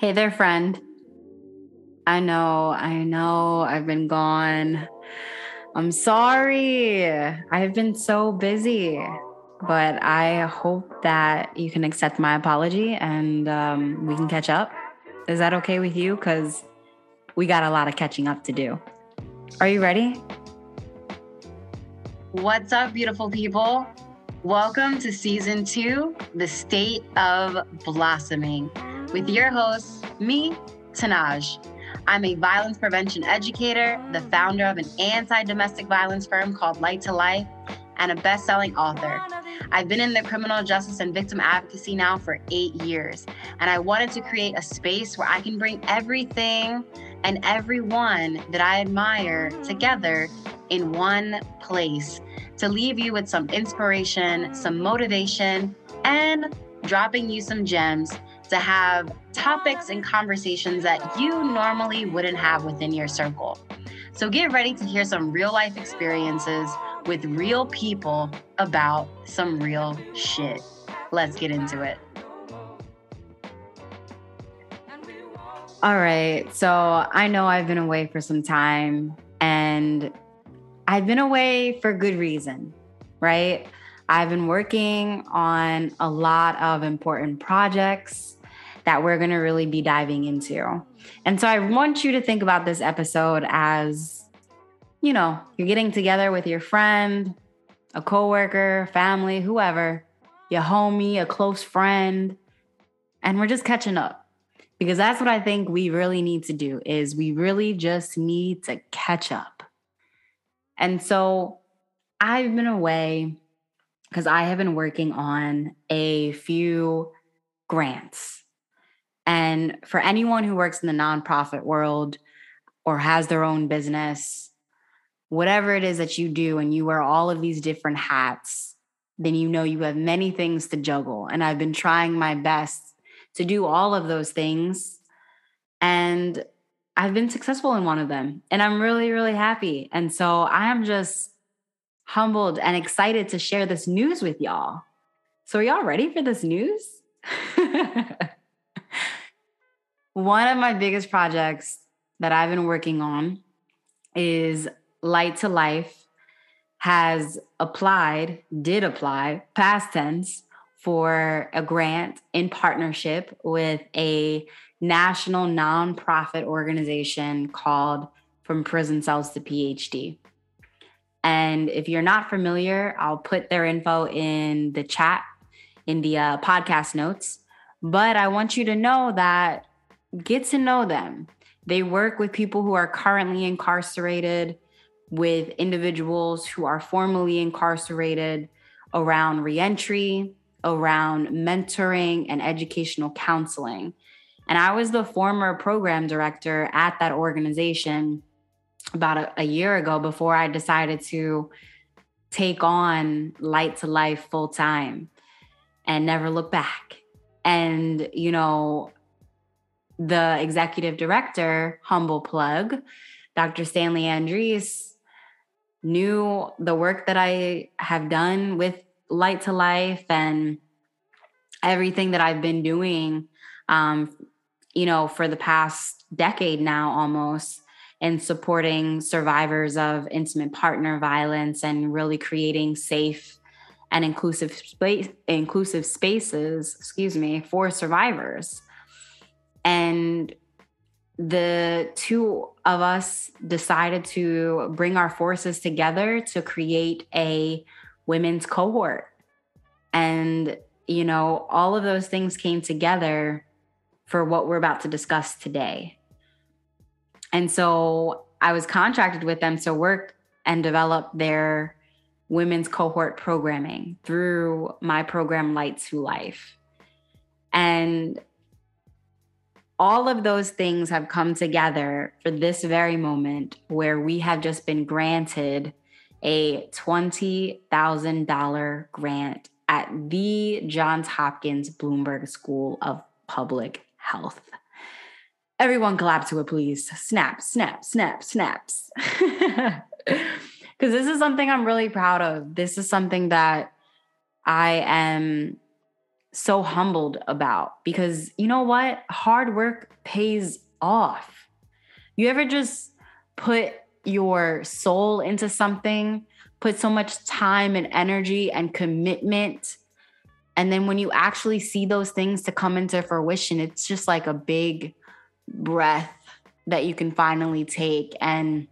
Hey there, friend. I know, I know, I've been gone. I'm sorry. I've been so busy, but I hope that you can accept my apology and um, we can catch up. Is that okay with you? Because we got a lot of catching up to do. Are you ready? What's up, beautiful people? Welcome to season two, The State of Blossoming with your host, me, Tanaj. I'm a violence prevention educator, the founder of an anti domestic violence firm called Light to Life, and a best selling author. I've been in the criminal justice and victim advocacy now for eight years, and I wanted to create a space where I can bring everything and everyone that I admire together in one place to leave you with some inspiration, some motivation, and dropping you some gems to have topics and conversations that you normally wouldn't have within your circle. So get ready to hear some real life experiences with real people about some real shit. Let's get into it. All right. So I know I've been away for some time and I've been away for good reason, right? I've been working on a lot of important projects that we're going to really be diving into. And so I want you to think about this episode as you know, you're getting together with your friend, a coworker, family, whoever, your homie, a close friend, and we're just catching up. Because that's what I think we really need to do is we really just need to catch up. And so I've been away because I have been working on a few grants and for anyone who works in the nonprofit world or has their own business, whatever it is that you do, and you wear all of these different hats, then you know you have many things to juggle. And I've been trying my best to do all of those things. And I've been successful in one of them. And I'm really, really happy. And so I am just humbled and excited to share this news with y'all. So, are y'all ready for this news? One of my biggest projects that I've been working on is Light to Life has applied, did apply, past tense, for a grant in partnership with a national nonprofit organization called From Prison Cells to PhD. And if you're not familiar, I'll put their info in the chat, in the uh, podcast notes. But I want you to know that get to know them. They work with people who are currently incarcerated, with individuals who are formerly incarcerated around reentry, around mentoring and educational counseling. And I was the former program director at that organization about a, a year ago before I decided to take on Light to Life full time and never look back. And, you know, the executive director, humble plug, Dr. Stanley Andrisse, knew the work that I have done with Light to Life and everything that I've been doing, um, you know, for the past decade now almost, in supporting survivors of intimate partner violence and really creating safe and inclusive space, inclusive spaces, excuse me, for survivors. And the two of us decided to bring our forces together to create a women's cohort. And, you know, all of those things came together for what we're about to discuss today. And so I was contracted with them to work and develop their women's cohort programming through my program Light to Life. And all of those things have come together for this very moment where we have just been granted a $20,000 grant at the Johns Hopkins Bloomberg School of Public Health. Everyone clap to it, please. Snap, snap, snap, snaps. Because this is something I'm really proud of. This is something that I am so humbled about because you know what? Hard work pays off. You ever just put your soul into something, put so much time and energy and commitment. And then when you actually see those things to come into fruition, it's just like a big breath that you can finally take. And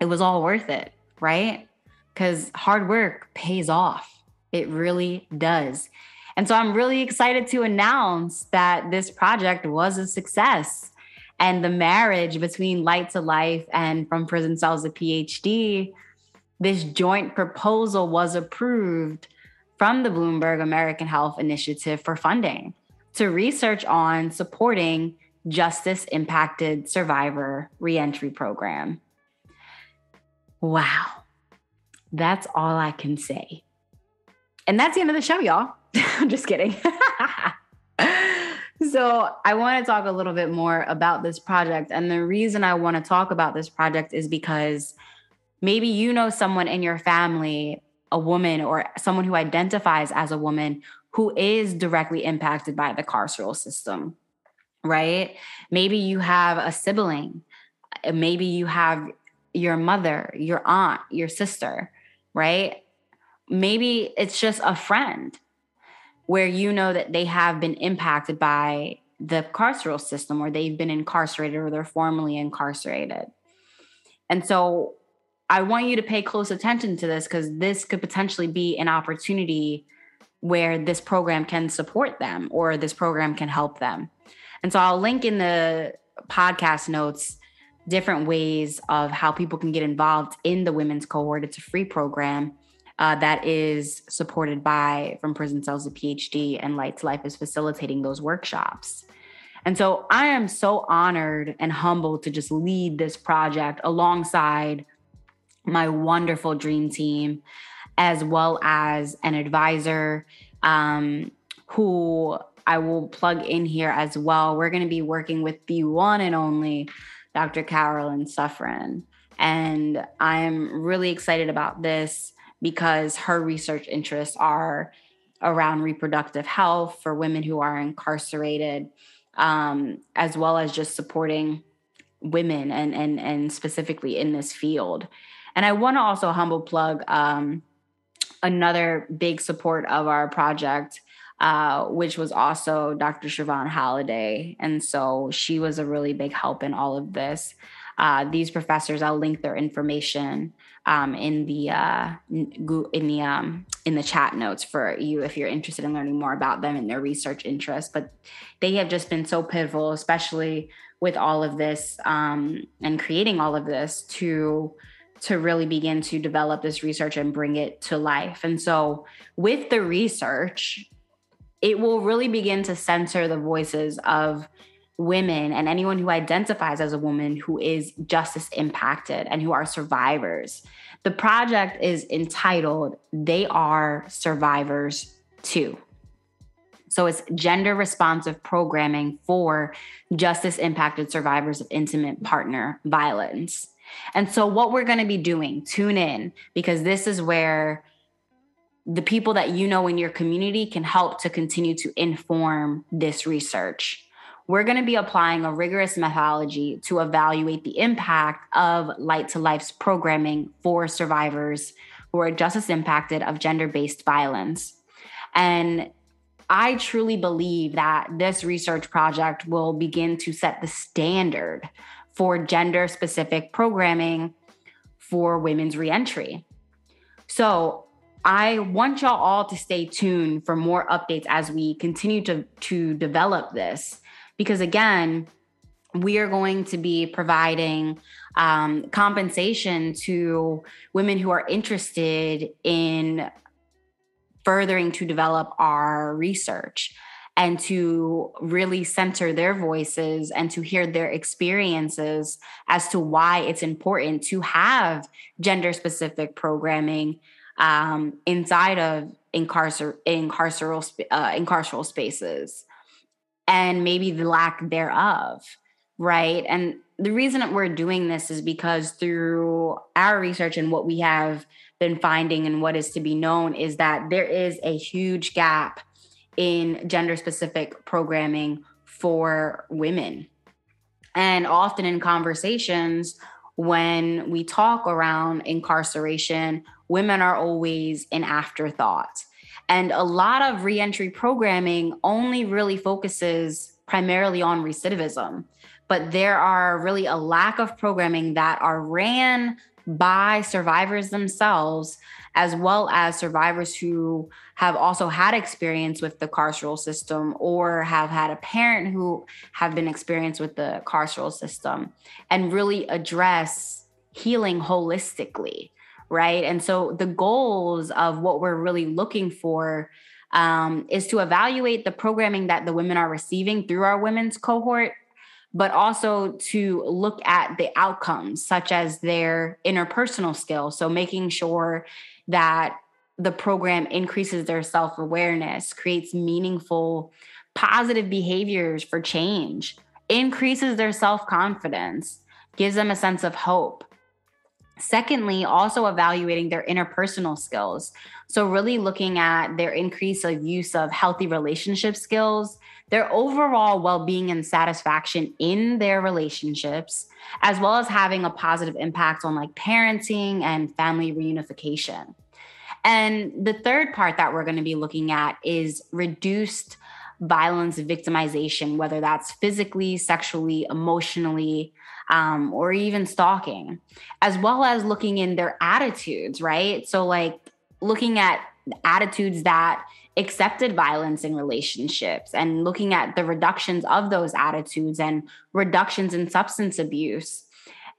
it was all worth it, right? Because hard work pays off. It really does. And so I'm really excited to announce that this project was a success and the marriage between Light to Life and From Prison Cells to PhD, this joint proposal was approved from the Bloomberg American Health Initiative for funding to research on supporting justice impacted survivor reentry program. Wow. That's all I can say. And that's the end of the show, y'all. I'm just kidding. So, I want to talk a little bit more about this project. And the reason I want to talk about this project is because maybe you know someone in your family, a woman or someone who identifies as a woman who is directly impacted by the carceral system, right? Maybe you have a sibling, maybe you have your mother, your aunt, your sister, right? Maybe it's just a friend where you know that they have been impacted by the carceral system or they've been incarcerated or they're formerly incarcerated. And so I want you to pay close attention to this because this could potentially be an opportunity where this program can support them or this program can help them. And so I'll link in the podcast notes different ways of how people can get involved in the women's cohort. It's a free program uh, that is supported by From Prison Cells to PhD and Lights Life is facilitating those workshops. And so I am so honored and humbled to just lead this project alongside my wonderful dream team, as well as an advisor um, who I will plug in here as well. We're going to be working with the one and only Dr. Carolyn Sufrin. And I'm really excited about this because her research interests are around reproductive health for women who are incarcerated, um, as well as just supporting women and and and specifically in this field. And I want to also humble plug um, another big support of our project, uh, which was also Dr. Siobhan Halliday. And so she was a really big help in all of this. Uh, these professors, I'll link their information um, in the uh, in the um, in the chat notes for you if you're interested in learning more about them and their research interests. But they have just been so pivotal, especially with all of this um, and creating all of this to to really begin to develop this research and bring it to life. And so with the research, it will really begin to center the voices of women and anyone who identifies as a woman who is justice impacted and who are survivors. The project is entitled They Are Survivors Too. So it's gender responsive programming for justice impacted survivors of intimate partner violence. And so, what we're going to be doing, tune in because this is where the people that you know in your community can help to continue to inform this research we're going to be applying a rigorous methodology to evaluate the impact of Light to Life's programming for survivors who are justice impacted of gender based violence. And I truly believe that this research project will begin to set the standard for gender specific programming for women's reentry. So, I want y'all all to stay tuned for more updates as we continue to, to develop this because again, we are going to be providing um, compensation to women who are interested in furthering to develop our research and to really center their voices and to hear their experiences as to why it's important to have gender specific programming um, inside of incarcer- incarceral, uh, incarceral spaces and maybe the lack thereof, right? And the reason we're doing this is because through our research and what we have been finding and what is to be known is that there is a huge gap in gender specific programming for women. And often in conversations, when we talk around incarceration, women are always an afterthought. And a lot of reentry programming only really focuses primarily on recidivism. But there are really a lack of programming that are ran by survivors themselves, as well as survivors who have also had experience with the carceral system or have had a parent who have been experienced with the carceral system and really address healing holistically right and so the goals of what we're really looking for um, is to evaluate the programming that the women are receiving through our women's cohort but also to look at the outcomes, such as their interpersonal skills. So, making sure that the program increases their self awareness, creates meaningful, positive behaviors for change, increases their self confidence, gives them a sense of hope. Secondly, also evaluating their interpersonal skills. So, really looking at their increase of use of healthy relationship skills, their overall well being and satisfaction in their relationships, as well as having a positive impact on like parenting and family reunification. And the third part that we're going to be looking at is reduced violence victimization, whether that's physically, sexually, emotionally, um, or even stalking, as well as looking in their attitudes, right? So, like looking at attitudes that accepted violence in relationships and looking at the reductions of those attitudes and reductions in substance abuse.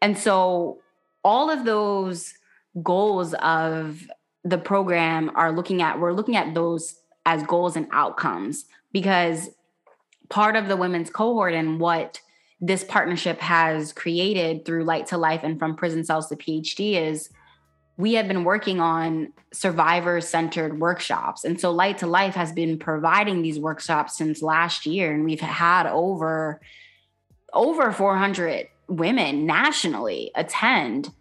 And so all of those goals of the program are looking at we're looking at those as goals and outcomes because part of the women's cohort and what this partnership has created through light to life and from prison cells to phd is we have been working on survivor centered workshops. And so Light to Life has been providing these workshops since last year. And we've had over, over 400 women nationally attend.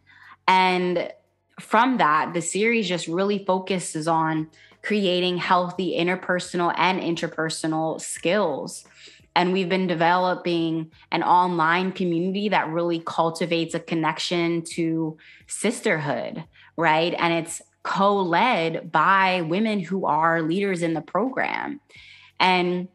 And from that, the series just really focuses on creating healthy interpersonal and interpersonal skills. And we've been developing an online community that really cultivates a connection to sisterhood right? And it's co led by women who are leaders in the program. And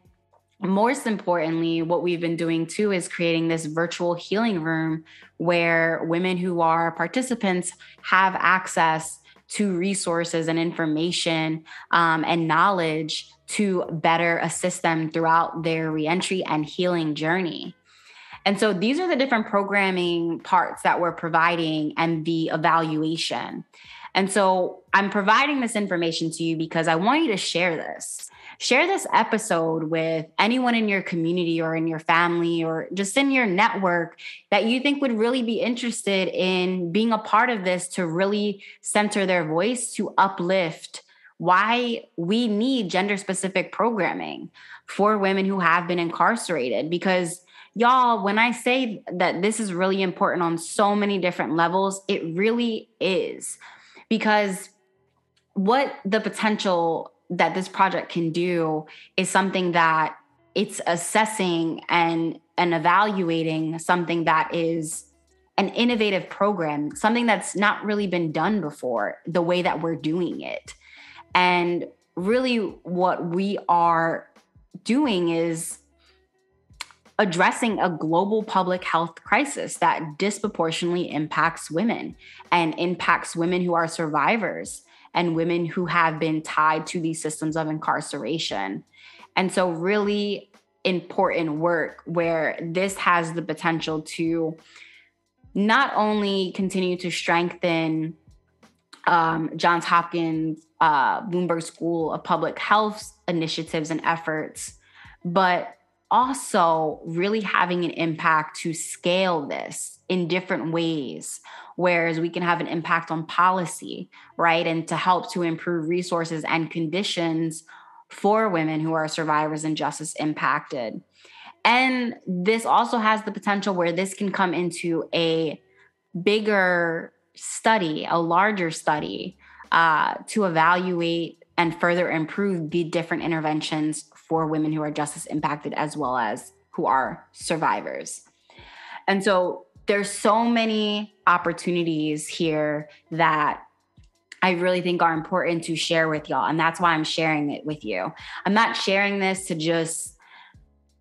most importantly, what we've been doing too is creating this virtual healing room where women who are participants have access to resources and information um, and knowledge to better assist them throughout their reentry and healing journey. And so these are the different programming parts that we're providing and the evaluation. And so I'm providing this information to you because I want you to share this. Share this episode with anyone in your community or in your family or just in your network that you think would really be interested in being a part of this to really center their voice, to uplift why we need gender specific programming for women who have been incarcerated. Because y'all, when I say that this is really important on so many different levels, it really is. Because what the potential that this project can do is something that it's assessing and and evaluating something that is an innovative program, something that's not really been done before, the way that we're doing it. And really, what we are doing is addressing a global public health crisis that disproportionately impacts women and impacts women who are survivors and women who have been tied to these systems of incarceration. And so, really important work where this has the potential to not only continue to strengthen um, Johns Hopkins uh, Bloomberg School of Public Health initiatives and efforts, but also really having an impact to scale this in different ways whereas we can have an impact on policy right? And to help to improve resources and conditions for women who are survivors and justice impacted. And this also has the potential where this can come into a bigger study a larger study uh, to evaluate and further improve the different interventions for women who are justice impacted as well as who are survivors. And so there's so many opportunities here that I really think are important to share with y'all. And that's why I'm sharing it with you. I'm not sharing this to just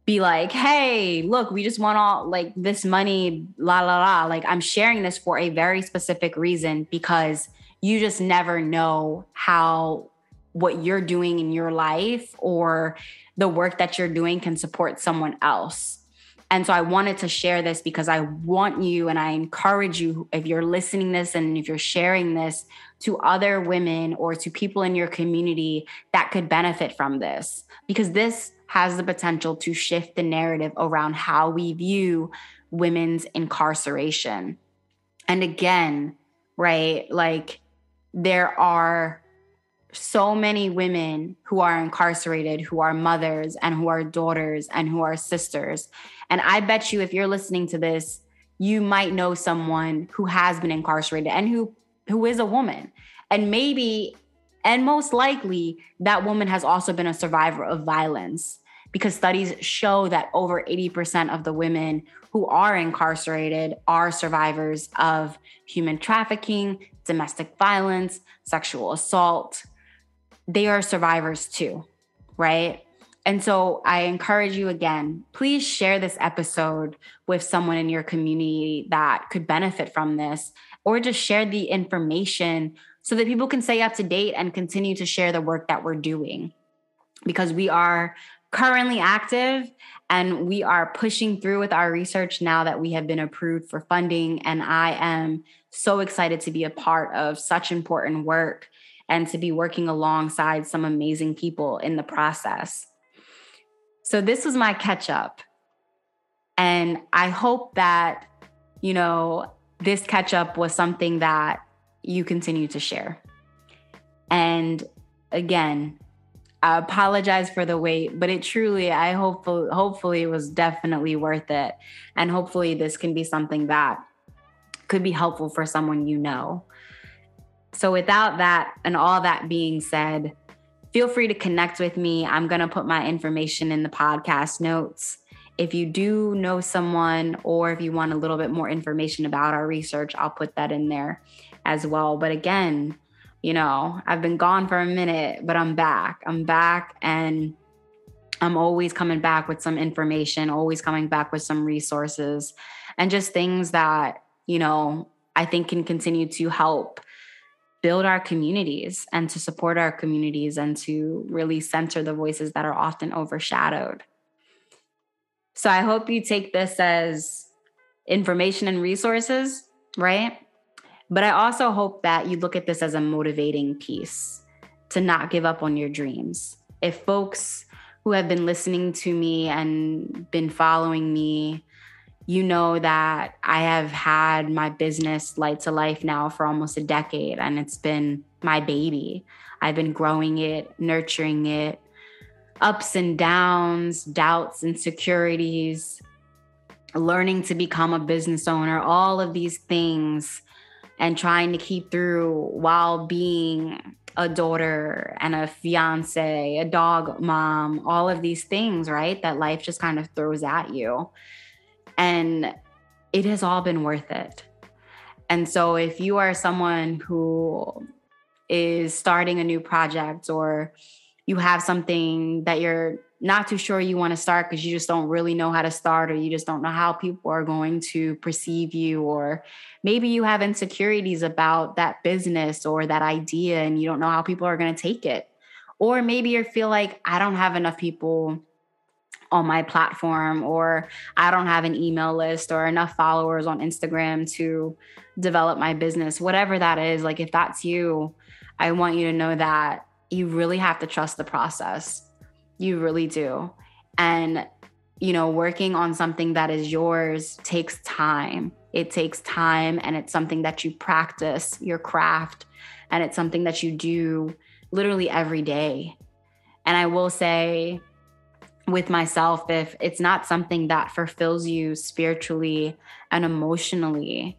be like, hey, look, we just want all like this money, la la la. Like, I'm sharing this for a very specific reason because you just never know how what you're doing in your life or the work that you're doing can support someone else. And so I wanted to share this because I want you and I encourage you if you're listening this and if you're sharing this to other women or to people in your community that could benefit from this because this has the potential to shift the narrative around how we view women's incarceration. And again, right? Like there are so many women who are incarcerated, who are mothers and who are daughters and who are sisters. And I bet you, if you're listening to this, you might know someone who has been incarcerated and who who is a woman. And maybe and most likely that woman has also been a survivor of violence because studies show that over 80% of the women who are incarcerated are survivors of human trafficking, domestic violence, sexual assault, they are survivors too, right? And so I encourage you again, please share this episode with someone in your community that could benefit from this, or just share the information so that people can stay up to date and continue to share the work that we're doing. Because we are currently active and we are pushing through with our research now that we have been approved for funding. And I am so excited to be a part of such important work and to be working alongside some amazing people in the process. So, this was my catch up. And I hope that, you know, this catch up was something that you continue to share. And again, I apologize for the wait, but it truly, I hope, hopefully, was definitely worth it. And hopefully, this can be something that could be helpful for someone you know. So, without that and all that being said, feel free to connect with me. I'm going to put my information in the podcast notes. If you do know someone or if you want a little bit more information about our research, I'll put that in there as well. But again, you know, I've been gone for a minute, but I'm back. I'm back and I'm always coming back with some information, always coming back with some resources and just things that, you know, I think can continue to help build our communities and to support our communities and to really center the voices that are often overshadowed. So I hope you take this as information and resources, right? But I also hope that you look at this as a motivating piece to not give up on your dreams. If folks who have been listening to me and been following me you know that I have had my business Light to Life now for almost a decade, and it's been my baby. I've been growing it, nurturing it, ups and downs, doubts, insecurities, learning to become a business owner, all of these things, and trying to keep through while being a daughter and a fiance, a dog mom, all of these things, right? That life just kind of throws at you. And it has all been worth it. And so if you are someone who is starting a new project or you have something that you're not too sure you want to start because you just don't really know how to start or you just don't know how people are going to perceive you or maybe you have insecurities about that business or that idea and you don't know how people are going to take it or maybe you feel like i don't have enough people on my platform or I don't have an email list or enough followers on Instagram to develop my business, whatever that is, like if that's you, I want you to know that you really have to trust the process. You really do. And you know, working on something that is yours takes time. It takes time and it's something that you practice your craft and it's something that you do literally every day. And I will say with myself if it's not something that fulfills you spiritually and emotionally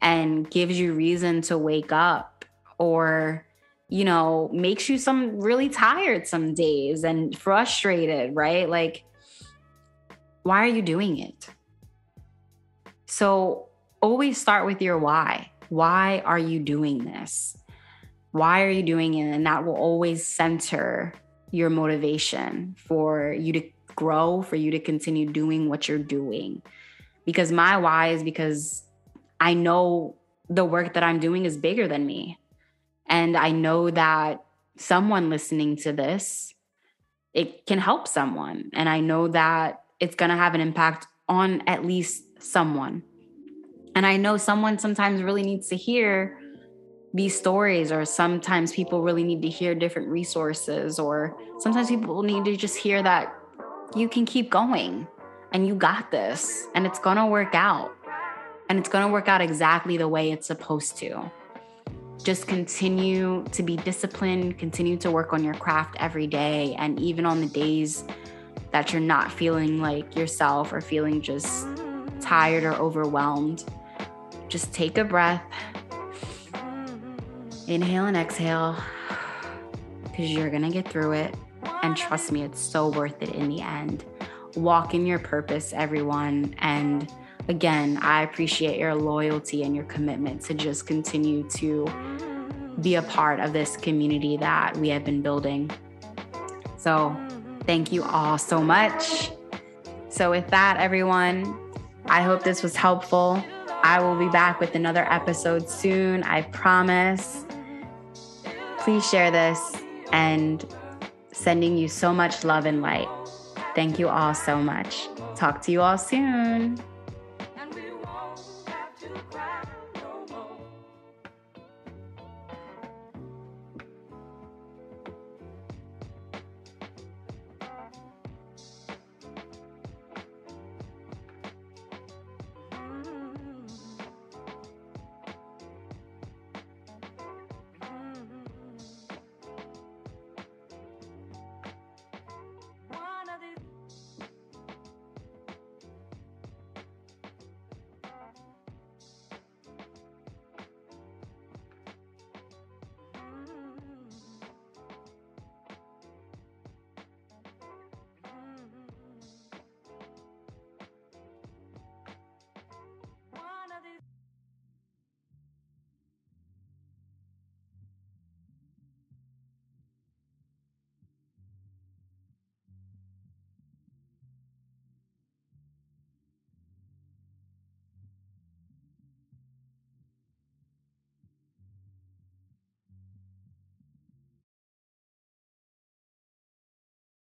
and gives you reason to wake up or you know, makes you some really tired some days and frustrated, right? Like, why are you doing it? So always start with your why. Why are you doing this? Why are you doing it? And that will always center your motivation for you to grow, for you to continue doing what you're doing. Because my why is because I know the work that I'm doing is bigger than me. And I know that someone listening to this, it can help someone. And I know that it's going to have an impact on at least someone. And I know someone sometimes really needs to hear these stories, or sometimes people really need to hear different resources, or sometimes people need to just hear that you can keep going and you got this and it's going to work out. And it's going to work out exactly the way it's supposed to. Just continue to be disciplined, continue to work on your craft every day. And even on the days that you're not feeling like yourself or feeling just tired or overwhelmed, just take a breath, inhale and exhale, because you're going to get through it. And trust me, it's so worth it in the end. Walk in your purpose, everyone. And again, I appreciate your loyalty and your commitment to just continue to be a part of this community that we have been building. So, thank you all so much. So, with that, everyone, I hope this was helpful. I will be back with another episode soon, I promise. Please share this and sending you so much love and light. Thank you all so much. Talk to you all soon.